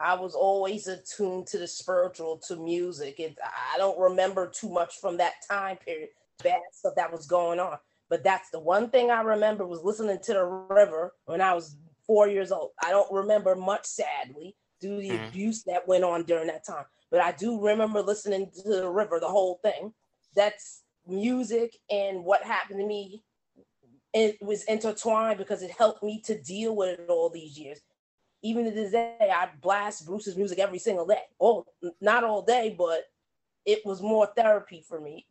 I was always attuned to the spiritual, to music. It, I don't remember too much from that time period, bad stuff that was going on. But that's the one thing I remember was listening to the river when I was four years old. I don't remember much, sadly, due to the mm. abuse that went on during that time. But I do remember listening to the river, the whole thing. That's music and what happened to me. It was intertwined because it helped me to deal with it all these years even to this day, I blast Bruce's music every single day. Oh, not all day, but it was more therapy for me.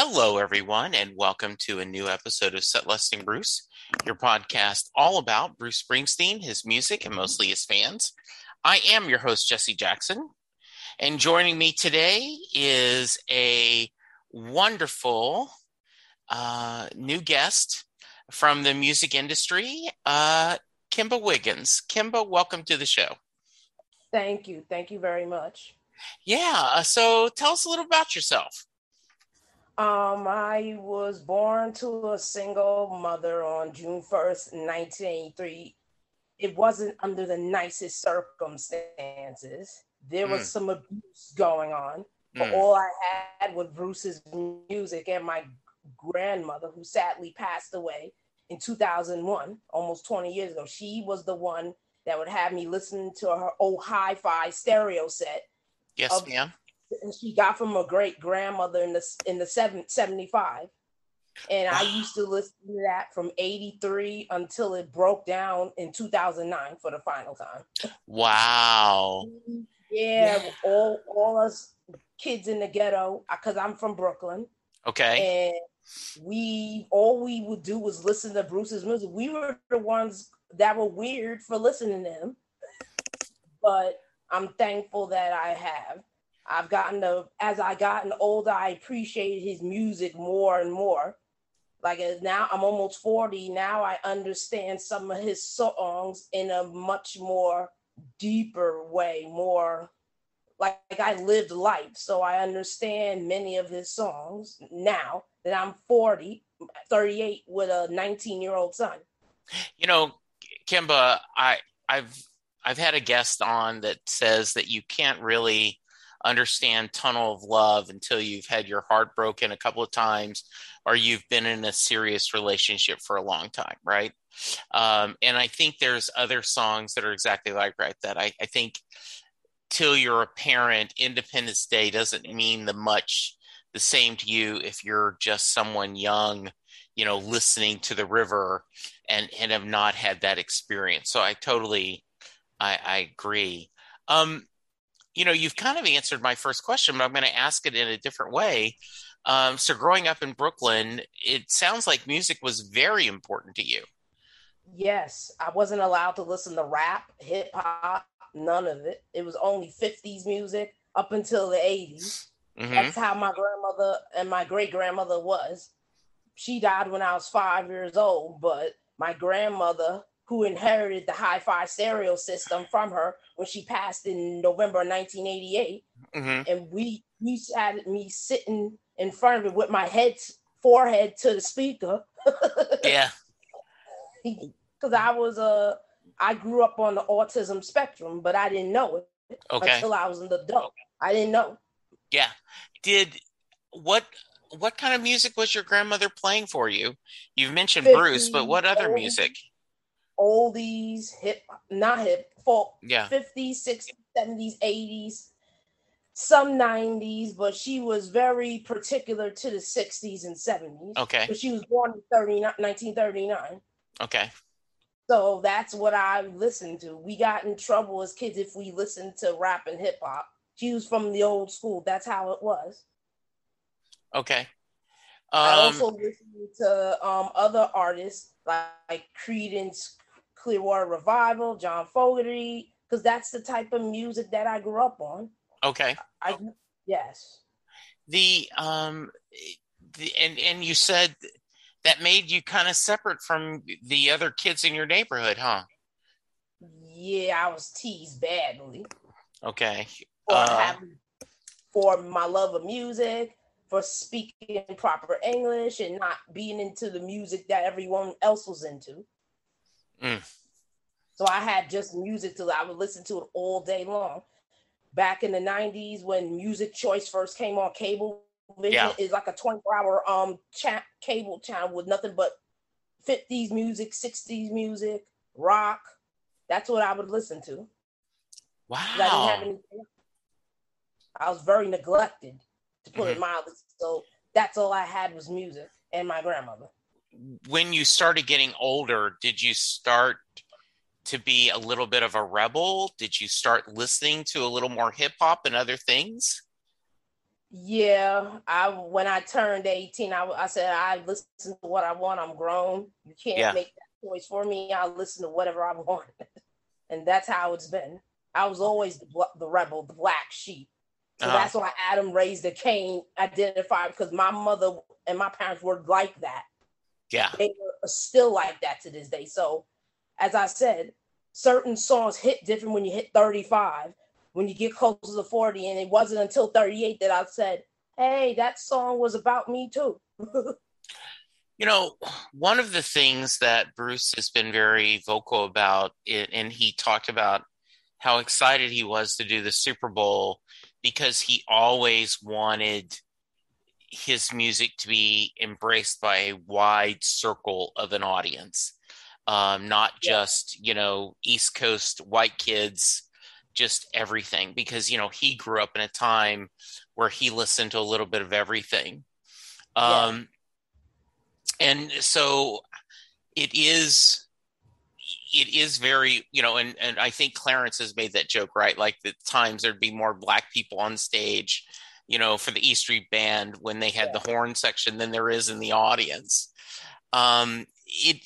Hello, everyone, and welcome to a new episode of Set Lusting Bruce, your podcast all about Bruce Springsteen, his music, and mostly his fans. I am your host, Jesse Jackson, and joining me today is a wonderful uh, new guest from the music industry, uh, Kimba Wiggins. Kimba, welcome to the show. Thank you. Thank you very much. Yeah. So tell us a little about yourself. Um, I was born to a single mother on June 1st, 1983. It wasn't under the nicest circumstances. There was mm. some abuse going on. But mm. all I had was Bruce's music and my grandmother, who sadly passed away in 2001, almost 20 years ago. She was the one that would have me listen to her old hi fi stereo set. Yes, ma'am and she got from a great grandmother in the in the seven, 75 and i ah. used to listen to that from 83 until it broke down in 2009 for the final time. Wow. Yeah, yeah. all all us kids in the ghetto because i'm from brooklyn. Okay. And we all we would do was listen to bruce's music. We were the ones that were weird for listening to him. But i'm thankful that i have I've gotten to, as I gotten older, I appreciated his music more and more. Like now, I'm almost 40. Now I understand some of his songs in a much more deeper way, more like, like I lived life. So I understand many of his songs now that I'm 40, 38 with a 19 year old son. You know, Kimba, I, I've I've had a guest on that says that you can't really understand tunnel of love until you've had your heart broken a couple of times or you've been in a serious relationship for a long time right? Um, and i think there's other songs that are exactly like right that I, I think till you're a parent independence day doesn't mean the much the same to you if you're just someone young you know listening to the river and and have not had that experience. So i totally i i agree. Um you know, you've kind of answered my first question, but I'm going to ask it in a different way. Um, so, growing up in Brooklyn, it sounds like music was very important to you. Yes, I wasn't allowed to listen to rap, hip hop, none of it. It was only 50s music up until the 80s. Mm-hmm. That's how my grandmother and my great grandmother was. She died when I was five years old, but my grandmother who inherited the hi-fi stereo system from her when she passed in November 1988. Mm-hmm. And we we had me sitting in front of it with my head forehead to the speaker. yeah. Because I was a uh, I grew up on the autism spectrum, but I didn't know it okay. until I was an adult. I didn't know. Yeah. Did what what kind of music was your grandmother playing for you? You've mentioned Bruce, but what other music? Oldies, hip, not hip, folk, yeah, 50s, 60s, 70s, 80s, some 90s, but she was very particular to the 60s and 70s. Okay. But she was born in 30, 1939. Okay. So that's what I listened to. We got in trouble as kids if we listened to rap and hip hop. She was from the old school. That's how it was. Okay. Um, I also listened to um, other artists like, like Creedence Clearwater Revival, John Fogerty, because that's the type of music that I grew up on. Okay. I yes. the um the, and and you said that made you kind of separate from the other kids in your neighborhood, huh? Yeah, I was teased badly. Okay. For uh, having, for my love of music, for speaking proper English and not being into the music that everyone else was into. Mm. So I had just music to I would listen to it all day long. Back in the 90s when Music Choice first came on cable vision yeah. is like a 24 hour um cha- cable channel with nothing but 50s music, 60s music, rock. That's what I would listen to. Wow. I didn't have anything. I was very neglected to put mm-hmm. it mildly. So that's all I had was music and my grandmother. When you started getting older, did you start to be a little bit of a rebel? Did you start listening to a little more hip hop and other things? Yeah, I when I turned 18, I, I said I listen to what I want. I'm grown. You can't yeah. make that choice for me. I'll listen to whatever I want, and that's how it's been. I was always the, the rebel, the black sheep. So uh-huh. that's why Adam raised the Cain identified because my mother and my parents were like that. Yeah, they were uh, still like that to this day. So, as I said, certain songs hit different when you hit 35 when you get close to 40 and it wasn't until 38 that i said hey that song was about me too you know one of the things that bruce has been very vocal about it, and he talked about how excited he was to do the super bowl because he always wanted his music to be embraced by a wide circle of an audience. Um, not just you know east coast white kids just everything because you know he grew up in a time where he listened to a little bit of everything. Um yeah. and so it is it is very you know and and i think clarence has made that joke right? Like the times there'd be more black people on stage you know for the e street band when they had yeah. the horn section than there is in the audience um it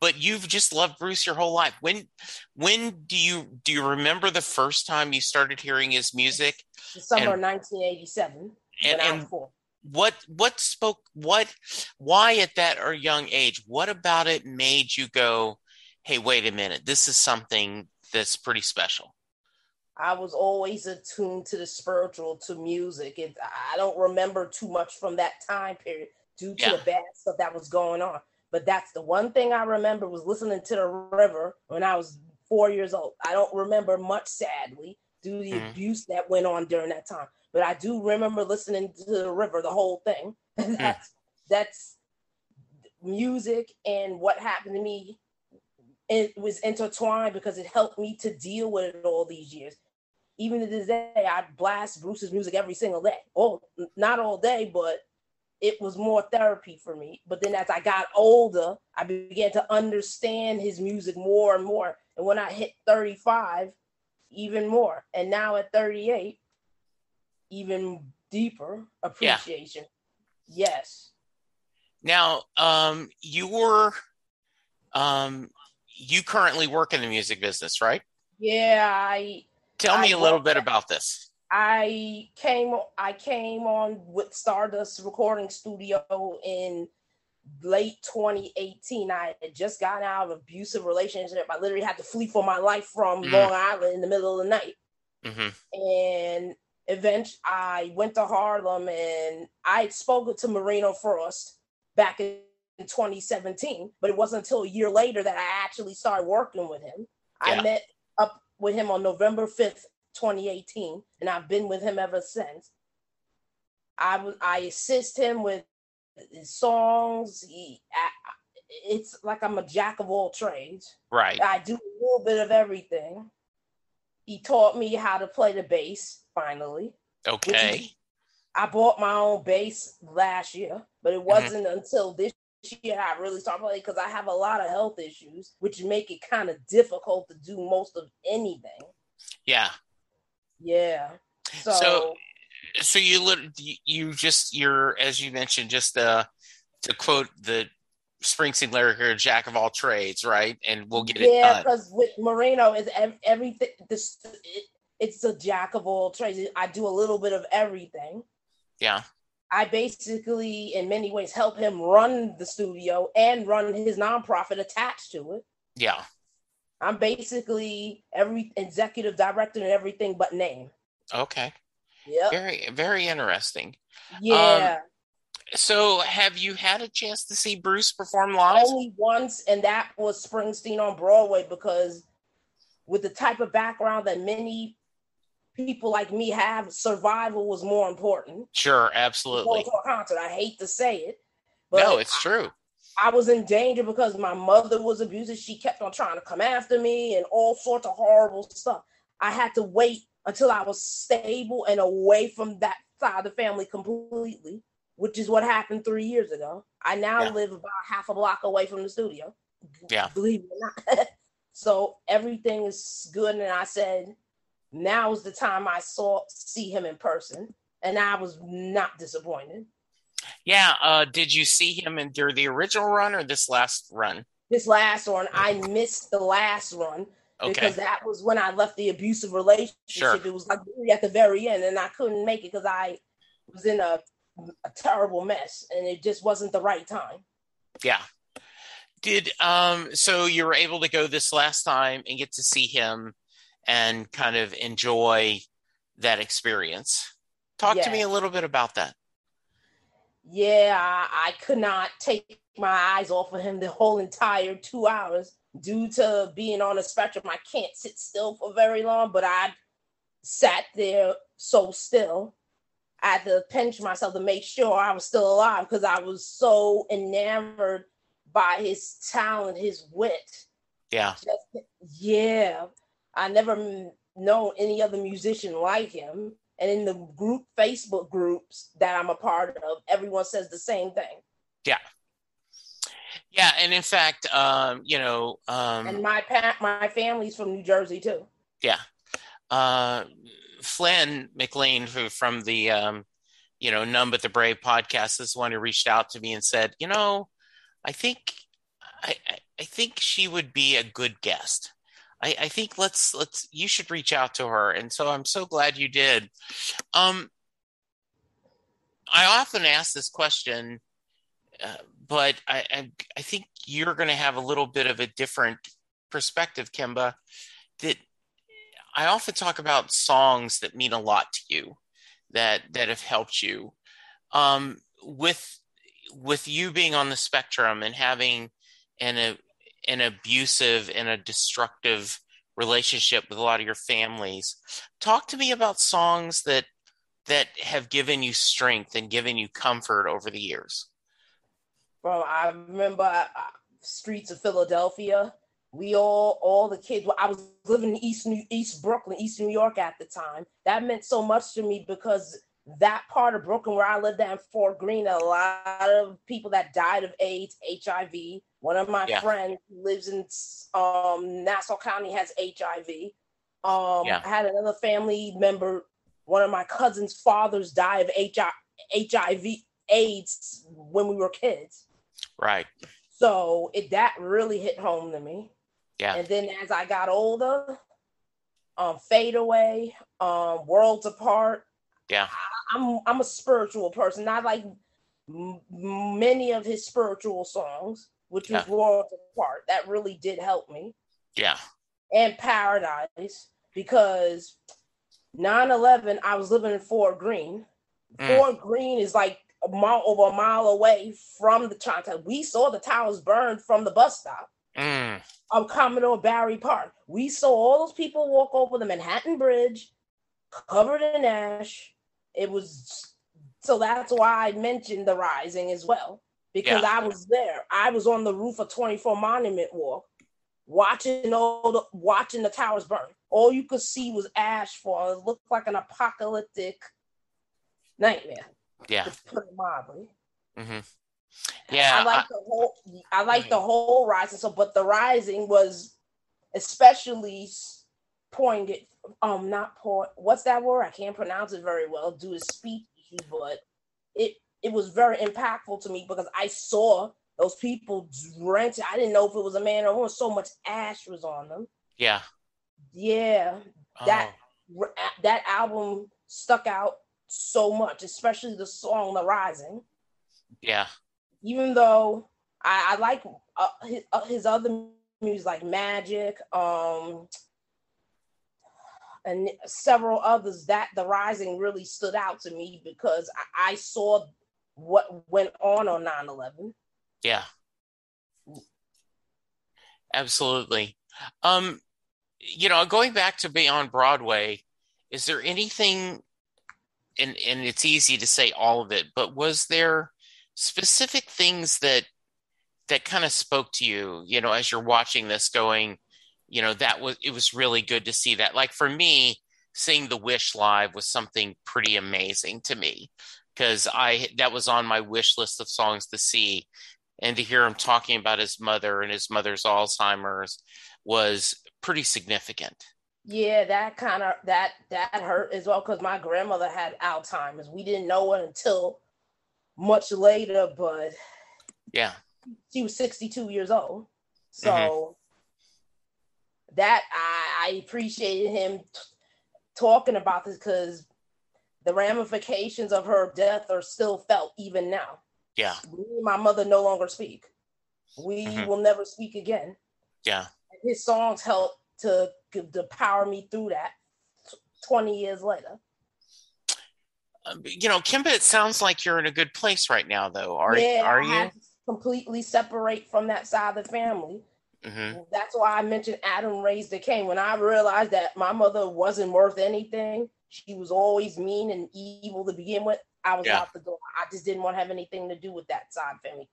but you've just loved Bruce your whole life. When when do you do you remember the first time you started hearing his music? The summer and, 1987. And, and what what spoke what why at that or young age? What about it made you go, "Hey, wait a minute. This is something that's pretty special." I was always attuned to the spiritual, to music. It, I don't remember too much from that time period due to yeah. the bad stuff that was going on. But that's the one thing I remember was listening to the river when I was four years old. I don't remember much, sadly, due to the mm-hmm. abuse that went on during that time. But I do remember listening to the river, the whole thing. Mm. that's that's music and what happened to me. It was intertwined because it helped me to deal with it all these years. Even to this day, I blast Bruce's music every single day. Oh, not all day, but it was more therapy for me. But then as I got older, I began to understand his music more and more. And when I hit 35, even more. And now at 38, even deeper appreciation. Yeah. Yes. Now, um, you were, um, you currently work in the music business, right? Yeah, I. Tell me I a little bit about this. I came I came on with Stardust Recording Studio in late 2018. I had just gotten out of abusive relationship. I literally had to flee for my life from mm. Long Island in the middle of the night. Mm-hmm. And eventually I went to Harlem and I spoke to Marino Frost back in 2017, but it wasn't until a year later that I actually started working with him. Yeah. I met with him on November 5th, 2018, and I've been with him ever since. I was I assist him with his songs. He, I, it's like I'm a jack of all trades. Right. I do a little bit of everything. He taught me how to play the bass finally. Okay. Is, I bought my own bass last year, but it mm-hmm. wasn't mm-hmm. until this year I really started playing because I have a lot of health issues, which make it kind of difficult to do most of anything. Yeah. Yeah. So, so, so you you just you're as you mentioned just uh to quote the Springsteen lyric here, jack of all trades, right? And we'll get yeah, it Yeah, because with Marino is everything. This it, it's a jack of all trades. I do a little bit of everything. Yeah. I basically, in many ways, help him run the studio and run his nonprofit attached to it. Yeah. I'm basically every executive director and everything but name. Okay. Yeah. Very, very interesting. Yeah. Um, so, have you had a chance to see Bruce perform live? Only once, and that was Springsteen on Broadway because with the type of background that many people like me have, survival was more important. Sure, absolutely. to a concert. I hate to say it, but No, it's true. I was in danger because my mother was abusive. She kept on trying to come after me and all sorts of horrible stuff. I had to wait until I was stable and away from that side of the family completely, which is what happened three years ago. I now Yeah. live about half a block away from the studio. Yeah. Believe it or not. so everything is good. And I said, now is the time I saw see him in person. And I was not disappointed. Yeah. Uh, did you see him in during the original run or this last run? This last one, I missed the last one Okay. because that was when I left the abusive relationship. Sure. It was like really at the very end, and I couldn't make it because I was in a, a terrible mess, and it just wasn't the right time. Yeah. Did um so you were able to go this last time and get to see him and kind of enjoy that experience. Talk to me a little bit about that. Yeah, I, I could not take my eyes off of him the whole entire two hours due to being on a spectrum. I can't sit still for very long, but I sat there so still. I had to pinch myself to make sure I was still alive because I was so enamored by his talent, his wit. Yeah. Just, yeah, I never m- known any other musician like him. And in the group Facebook groups that I'm a part of, everyone says the same thing. Yeah, Yeah, and in fact, um, you know, um And my pa- my family's from New Jersey too. yeah. Uh Flynn McLean who from the um you know, None But the Brave podcast is the one who reached out to me and said, you know, I think I, I think she would be a good guest. I, I think let's let's you should reach out to her. And so I'm so glad you did. Um I often ask this question, uh, but I, I I think you're going to have a little bit of a different perspective, Kimba. That I often talk about songs that mean a lot to you, that that have helped you. Um, with with you being on the spectrum and having an a, an abusive and a destructive relationship with a lot of your families, talk to me about songs that that have given you strength and given you comfort over the years. From I remember uh, streets of Philadelphia. We all, all the kids. I was living in East New, East Brooklyn, East New York at the time. That meant so much to me because that part of Brooklyn where I lived at in Fort Greene, a lot of people that died of AIDS, HIV. One of my Yeah. friends lives in um, Nassau County has HIV. Um, Yeah. I had another family member. One of my cousin's fathers died of HIV, AIDS when we were kids. Right. So it that really hit home to me. Yeah. And then as I got older, um, fade away, um, worlds apart. Yeah. I, I'm I'm a spiritual person, not like m- many of his spiritual songs, which was Yeah. worlds apart. That really did help me. Yeah. And paradise because 9-11, I was living in Fort Greene. Mm. Fort Greene is like a mile over a mile away from the Chinatown. We saw the towers burned from the bus stop Mm. of Commodore Barry Park. We saw all those people walk over the Manhattan Bridge covered in ash. It was so that's why I mentioned the rising as well because Yeah. I was there. I was on the roof of 24 Monument Walk watching all the watching the towers burn. All you could see was ash fall. It looked like an apocalyptic nightmare, Yeah. to put it mildly. hmm Yeah. I like I- the whole I like the whole rising. So, but the rising was especially poignant. Um, not point. What's that word? I can't pronounce it very well due to speech issues, but it it was very impactful to me because I saw those people drenched. I didn't know if it was a man or woman. So much ash was on them. yeah. Yeah, that Oh, that album stuck out so much, especially the song "The Rising." Yeah. Even though I, I like uh, his, uh, his other music, like Magic, um, and several others, that "The Rising" really stood out to me because I, I saw what went on on 9-11. Yeah. Absolutely. Um, you know, going back to Beyond Broadway, is there anything and and it's easy to say all of it, but was there specific things that that kind of spoke to you, you know, as you're watching this going, you know, that was it was really good to see that. Like for me, seeing the Wish live was something pretty amazing to me because I that was on my wish list of songs to see and to hear him talking about his mother and his mother's Alzheimer's was pretty significant. Yeah, that kind of that that hurt as well because my grandmother had Alzheimer's. We didn't know it until much later, but yeah, she was 62 years old. So mm-hmm. That I, I appreciated him t- talking about this because the ramifications of her death are still felt even now. Yeah. Me and my mother no longer speak. We mm-hmm. will never speak again. Yeah. His songs help to to power me through that 20 years later. Um, you know, Kimba, it sounds like you're in a good place right now, though. Are, yeah, are you? completely separate from that side of the family. Mm-hmm. That's why I mentioned Adam raised the Cain. When I realized that my mother wasn't worth anything, she was always mean and evil to begin with. I was yeah. out the door. I just didn't want to have anything to do with that side family.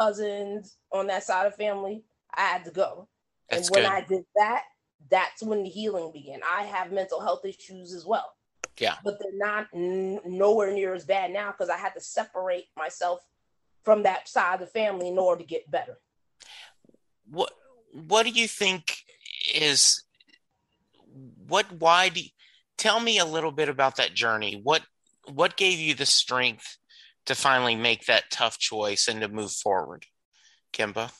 Cousins on that side of family, I had to go. That's and when good. I did that, that's when the healing began. I have mental health issues as well. Yeah. But they're not n- nowhere near as bad now because I had to separate myself from that side of the family in order to get better. What what do you think is what why do you, tell me a little bit about that journey. What what gave you the strength to finally make that tough choice and to move forward, Kimba?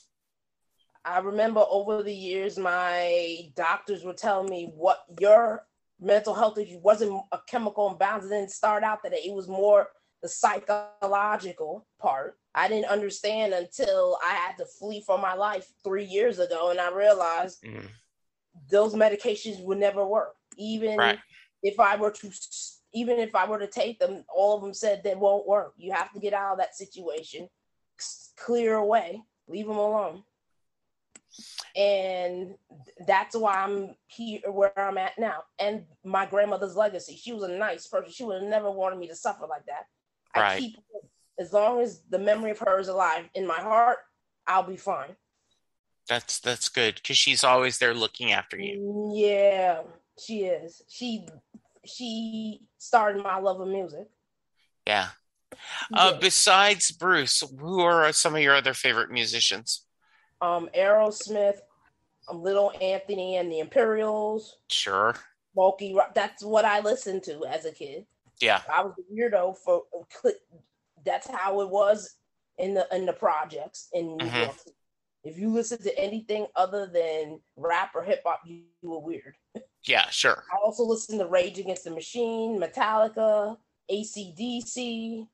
I remember over the years, my doctors were telling me what your mental health issue wasn't a chemical imbalance. It didn't start out that it was more the psychological part. I didn't understand until I had to flee for my life three years ago, and I realized mm. those medications would never work. Even right. if I were to even if I were to take them, all of them said they won't work. You have to get out of that situation, clear away, leave them alone. And that's why I'm here where I'm at now. And my grandmother's legacy. She was a nice person. She would have never wanted me to suffer like that. Right. I keep as long as the memory of her is alive in my heart, I'll be fine. That's that's good because she's always there looking after you. Yeah, she is. She she started my love of music. Yeah. Uh, Besides Bruce, who are some of your other favorite musicians? Um, Aerosmith, um, Little Anthony and the Imperials. Sure. Rock. That's what I listened to as a kid. Yeah. I was a weirdo for. That's how it was in the in the projects in New mm-hmm. York. If you listen to anything other than rap or hip hop, you, you were weird. Yeah, sure. I also listen to Rage Against the Machine, Metallica, ACDC,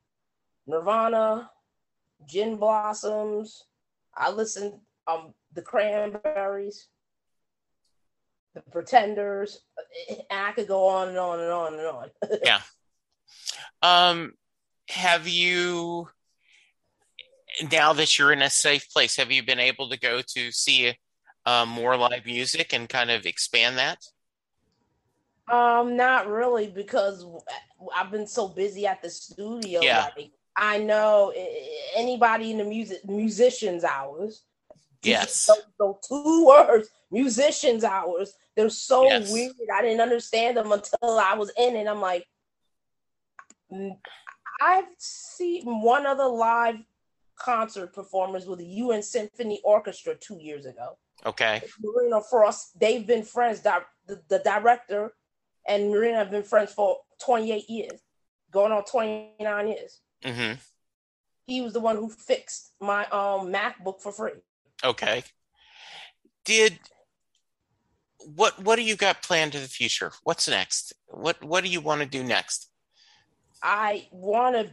Nirvana, Gin Blossoms. I listen um the Cranberries, the Pretenders, I could go on and on and on and on. yeah. Um, have you now that you're in a safe place? Have you been able to go to see uh, more live music and kind of expand that? Um, not really because I've been so busy at the studio. Yeah. Like, I know anybody in the music musicians hours. Yes. Those, those two words, musicians hours. They're so yes. weird. I didn't understand them until I was in it. I'm like, mm, I've seen one other live concert performers with the UN Symphony Orchestra two years ago. Okay. Marina Frost, they've been friends. The, the director and Marina have been friends for 28 years, going on 29 years. Mm-hmm. He was the one who fixed my um MacBook for free. Okay. Did what what do you got planned to the future? What's next? What what do you want to do next? I want to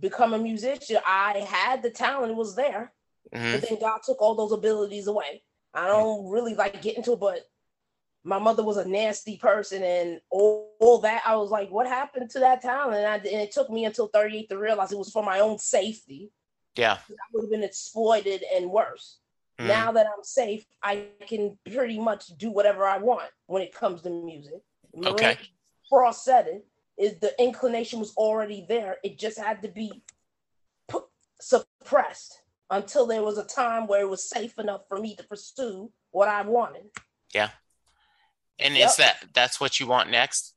become a musician. I had the talent; it was there, Mhm. but then God took all those abilities away. I don't really like getting to it, but my mother was a nasty person, and all, all that. I was like, "What happened to that talent?" And, I, and it took me until 38 to realize it was for my own safety. Yeah. I would have been exploited and worse. Mhm. Now that I'm safe, I can pretty much do whatever I want when it comes to music. Okay. Said it. Is the inclination was already there. It just had to be put, suppressed until there was a time where it was safe enough for me to pursue what I wanted. Yeah. And Yep. is that that's what you want next?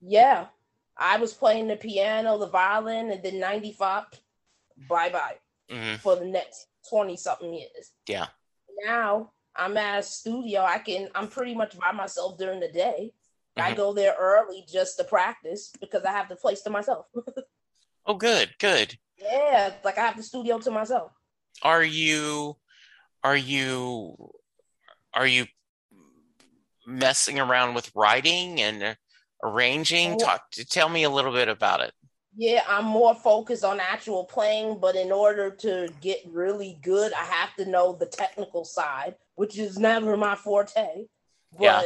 Yeah, I was playing the piano, the violin, and then 95. Bye bye hmm for the next 20 something years. Yeah. now I'm at a studio. I can I'm pretty much by myself during the day. I Mhm. go there early just to practice because I have the place to myself. Oh, good, good. yeah, like I have the studio to myself. Are you are you are you messing around with writing and arranging? Oh. Talk tell me a little bit about it. Yeah, I'm more focused on actual playing, but in order to get really good, I have to know the technical side, which is never my forte. But Yeah.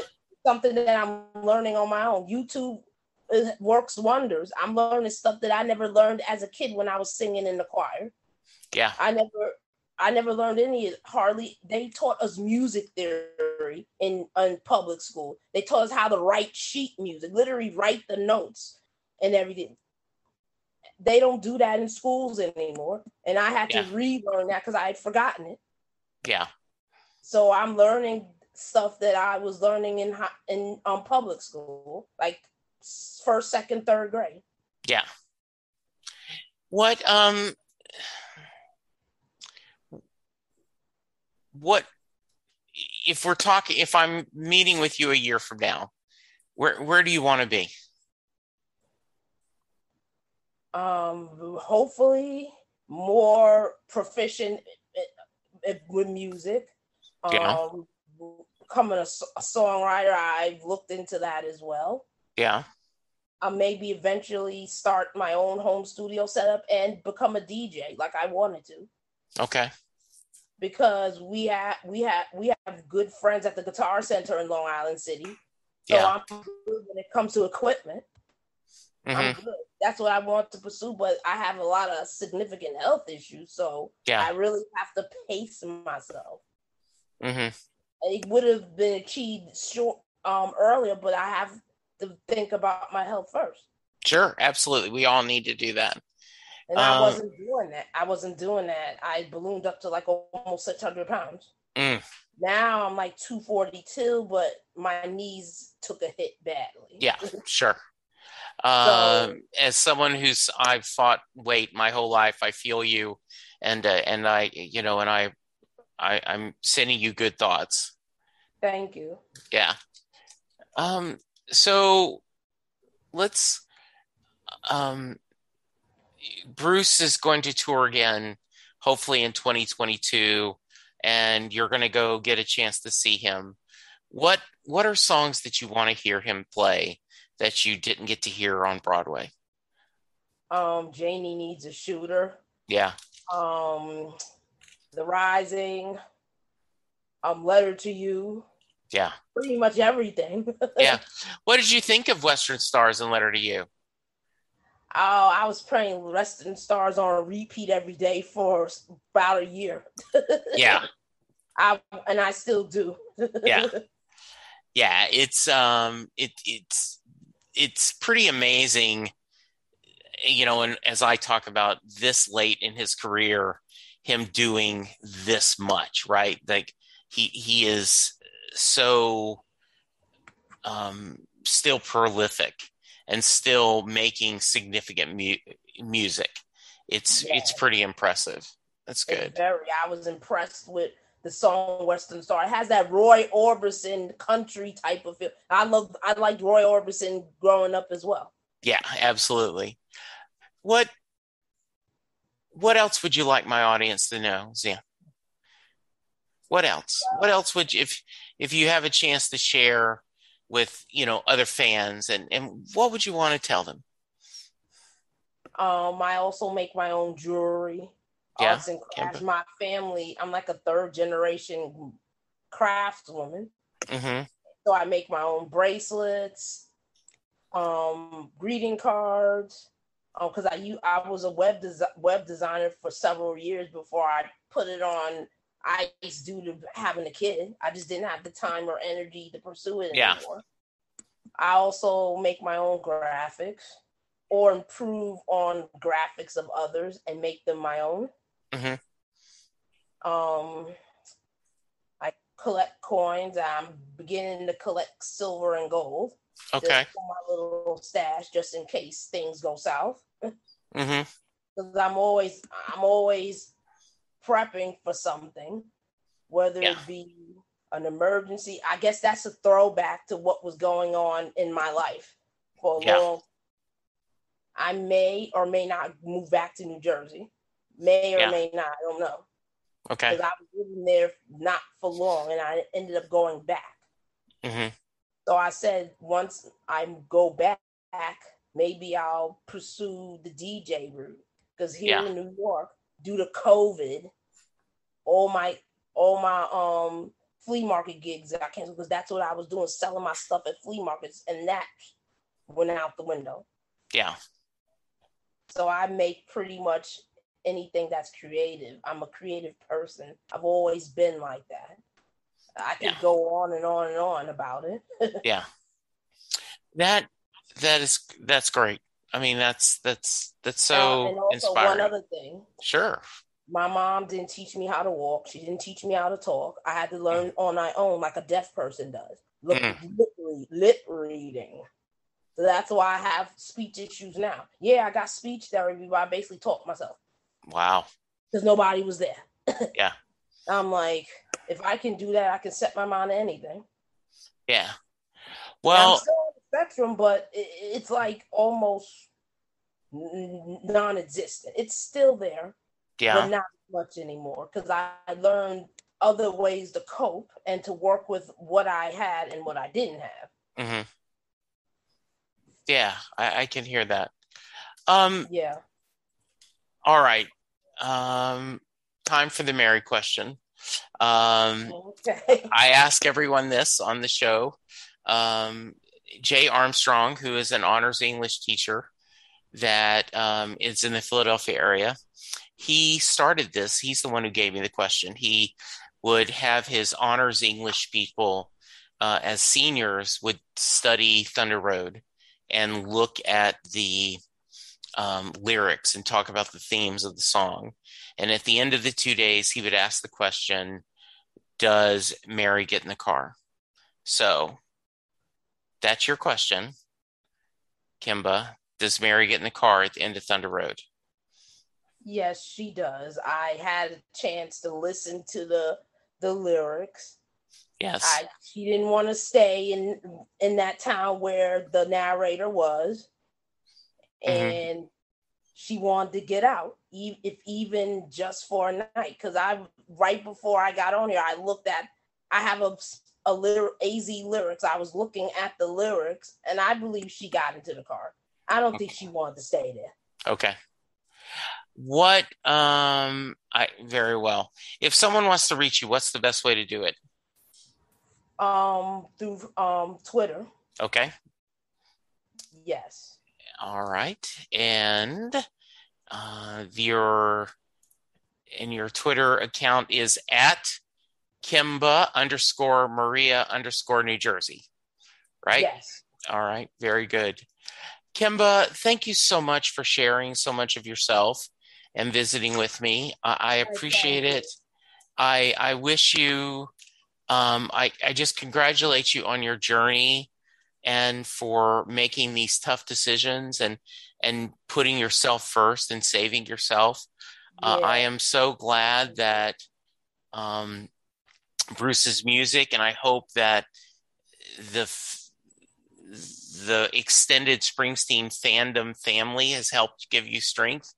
Something that I'm learning on my own. YouTube works wonders. I'm learning stuff that I never learned as a kid when I was singing in the choir. Yeah. I never I never learned any hardly they taught us music theory in, in public school. They taught us how to write sheet music, literally write the notes and everything. They don't do that in schools anymore. And I had Yeah. to relearn that because I had forgotten it. Yeah. So I'm learning stuff that I was learning in in um, public school, like first, second, third grade. Yeah. What um what if we're talking if I'm meeting with you a year from now, where where do you want to be? um hopefully more proficient i- i- with music Yeah. Becoming a, a songwriter i've looked into that as well Yeah. i'll maybe eventually start my own home studio setup and become a dj like i wanted to Okay. because we have we have we have good friends at the guitar center in long island city so Yeah. i'm good when it comes to equipment hmm I'm good. That's what I want to pursue, but I have a lot of significant health issues, so Yeah. I really have to pace myself. hmm It would have been achieved short um earlier, but I have to think about my health first. Sure, absolutely. We all need to do that. And I Um, wasn't doing that. I wasn't doing that. I ballooned up to like almost 600 pounds. Mm. Now I'm like 242, but my knees took a hit badly. Yeah, sure. Um, as someone who's I've fought weight my whole life, I feel you, and uh, and I, you know, and I, I, I'm sending you good thoughts. Thank you. Yeah. Um. So, let's. Um. Bruce is going to tour again, hopefully in 2022, and you're going to go get a chance to see him. What What are songs that you want to hear him play that you didn't get to hear on Broadway? Um, Janey needs a shooter. Yeah. um the rising um letter to you Yeah. pretty much everything Yeah. What did you think of Western Stars and Letter to You? oh i was playing western stars on a repeat every day for about a year Yeah. i and i still do Yeah. Yeah, it's um it it's it's pretty amazing you know and as I talk about this late in his career him doing this much, right? Like he he is so um still prolific and still making significant mu- music. It's it's pretty impressive. That's It's good. very i was impressed with the song western star it has that roy orbison country type of feel i love i liked roy orbison growing up as well Yeah, absolutely. What what else would you like my audience to know, Zia? What else? What else would you if if you have a chance to share with, you know, other fans and and what would you want to tell them? Um, I also make my own jewelry, Yeah, arts and crafts. My family, I'm like a third generation craftswoman. hmm So I make my own bracelets, um, greeting cards. Um, because I was a web desi- web designer for several years before I put it on ice due to having a kid. I just didn't have the time or energy to pursue it Yeah. anymore. I also make my own graphics or improve on graphics of others and make them my own. Mhm. Um, I collect coins. I'm beginning to collect silver and gold. Just Okay. for my little stash, just in case things go south. Mm-hmm. Because I'm always, I'm always prepping for something, whether Yeah. it be an emergency. I guess that's a throwback to what was going on in my life for a Yeah. long. I may or may not move back to New Jersey. May or Yeah. may not. I don't know. Okay. Because I was living there not for long, and I ended up going back. hmm So I said, once I go back, maybe I'll pursue the DJ route. Because here Yeah. in New York, due to COVID, all my all my um flea market gigs I canceled because that's what I was doing, selling my stuff at flea markets, and that went out the window. Yeah. So I make pretty much anything that's creative. I'm a creative person. I've always been like that. I could Yeah. go on and on and on about it. Yeah. That that is that's great. I mean, that's that's that's Uh, so and also inspiring. one other thing, Sure. my mom didn't teach me how to walk. She didn't teach me how to talk. I had to learn on my own, like a deaf person does. Look, Mm. lip, read, lip reading. So that's why I have speech issues now. Yeah, I got speech therapy, but I basically taught myself Wow. because nobody was there. Yeah. I'm like, if I can do that, I can set my mind to anything. Yeah. I'm Well, still on the spectrum, but it, it's like almost non-existent. It's still there, yeah, but not much anymore because I, learned other ways to cope and to work with what I had and what I didn't have. hmm Yeah, I, I can hear that. Um, Yeah. all right. Um, time for the Mary question. Um, Okay. I ask everyone this on the show. Um, Jay Armstrong, who is an honors English teacher that um, is in the Philadelphia area, he started this. He's the one who gave me the question. He would have his honors English people uh, as seniors would study Thunder Road and look at the um, lyrics and talk about the themes of the song. And at the end of the two days, he would ask the question, does Mary get in the car? So that's your question, Kimba. Does Mary get in the car at the end of Thunder Road? Yes, she does. I had a chance to listen to the the lyrics. Yes. I she didn't want to stay in in that town where the narrator was, Mhm. and she wanted to get out, if even just for a night. Because I right before I got on here, I looked at I have a a lyric AZ lyrics. I was looking at the lyrics, and I believe she got into the car. I don't think she wanted to stay there. Okay. What um I very well. If someone wants to reach you, what's the best way to do it? Um, through um Twitter, Okay. yes. All right. And uh your and your Twitter account is at Kimba underscore Maria underscore New Jersey. Right? Yes. All right, very good. Kimba, thank you so much for sharing so much of yourself and visiting with me. I, I appreciate thank it. I I wish you um I, I just congratulate you on your journey and for making these tough decisions and and putting yourself first and saving yourself. Uh, I am so glad that um, Bruce's music, and I hope that the f- the extended Springsteen fandom family has helped give you strength.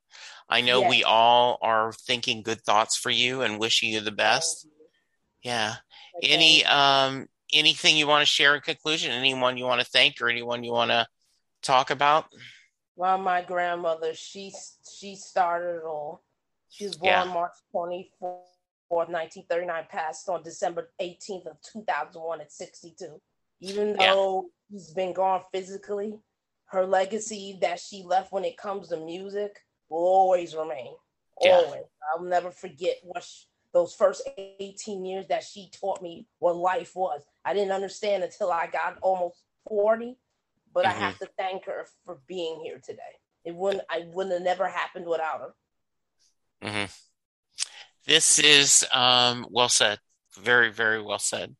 I know we all are thinking good thoughts for you and wishing you the best. Yeah. Any um anything you want to share in conclusion? Anyone you want to thank or anyone you want to talk about? Well, my grandmother, she she started it all. She was born Yeah. March 24th, 1939, passed on December 18th of 2001 at 62. Even Yeah. though she's been gone physically, her legacy that she left when it comes to music will always remain. Yeah. Always. I'll never forget what sh those first 18 years that she taught me what life was. I didn't understand until I got almost 40, but I Mhm. have to thank her for being here today. It wouldn't I wouldn't have never happened without her. hmm This is um, well said. Very, very well said.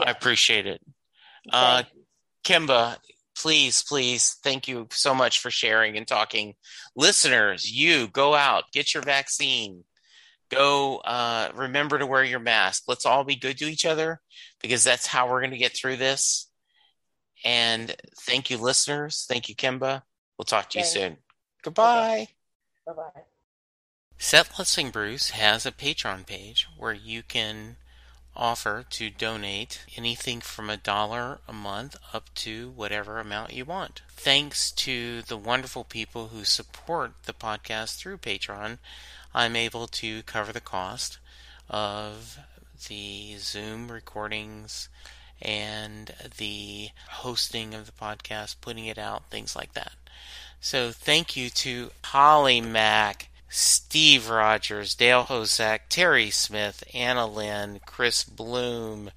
I appreciate it. Uh. Kimba, please, please, thank you so much for sharing and talking. Listeners, you go out, get your vaccine. Go, uh, remember to wear your mask. Let's all be good to each other because that's how we're going to get through this. And thank you, listeners. Thank you, Kimba. We'll talk to you Thank soon. Goodbye. Bye bye. Set Listing Bruce has a Patreon page where you can offer to donate anything from a dollar a month up to whatever amount you want. Thanks to the wonderful people who support the podcast through Patreon, I'm able to cover the cost of the Zoom recordings and the hosting of the podcast, putting it out, things like that. So thank you to Holly Mack, Steve Rogers, Dale Hosack, Terry Smith, Anna Lynn, Chris Bloom,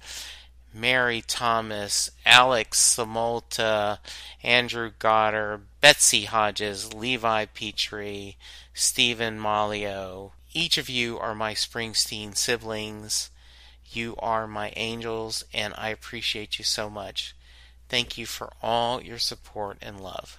Mary Thomas, Alex Samolta, Andrew Goddard, Betsy Hodges, Levi Petrie, Stephen Malio. Each of you are my Springsteen siblings. You are my angels, and I appreciate you so much. Thank you for all your support and love.